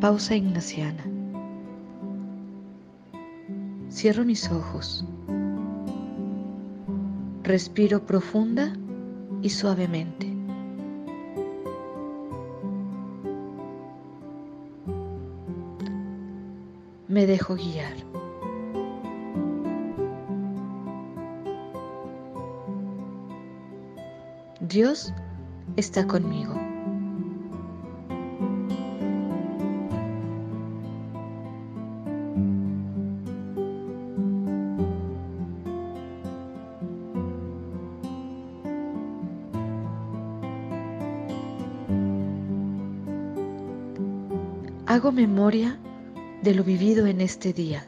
Pausa ignaciana. Cierro mis ojos. Respiro profunda y suavemente. Me dejo guiar. Dios está conmigo. Hago memoria de lo vivido en este día.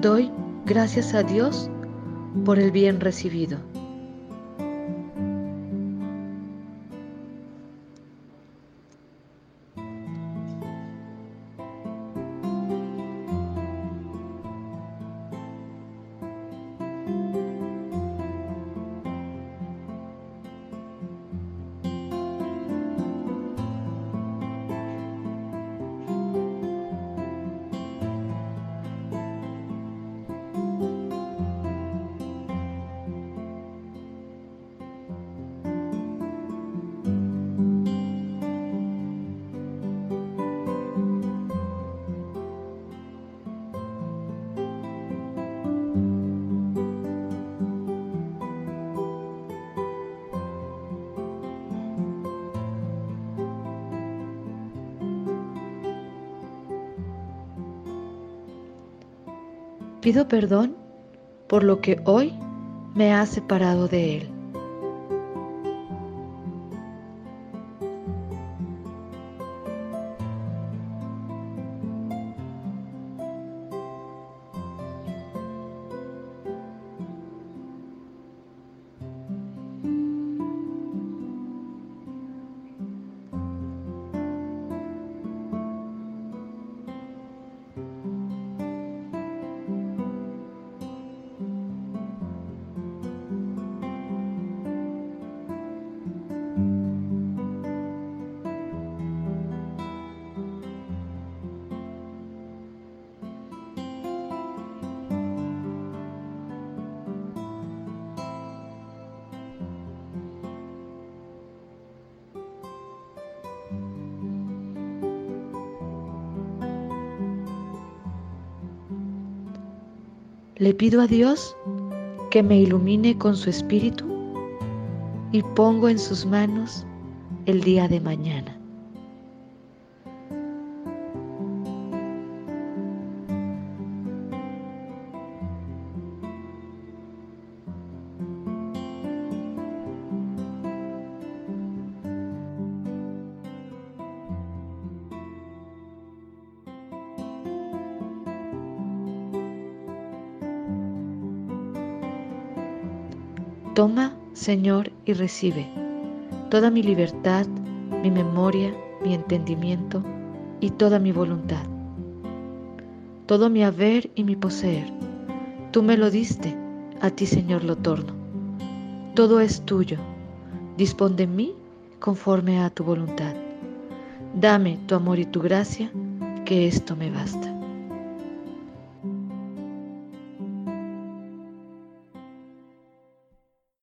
Doy gracias a Dios por el bien recibido. Pido perdón por lo que hoy me ha separado de Él. Le pido a Dios que me ilumine con su espíritu y pongo en sus manos el día de mañana. Toma, Señor, y recibe toda mi libertad, mi memoria, mi entendimiento y toda mi voluntad. Todo mi haber y mi poseer. Tú me lo diste, a ti, Señor, lo torno. Todo es tuyo. Dispón de mí conforme a tu voluntad. Dame tu amor y tu gracia, que esto me basta.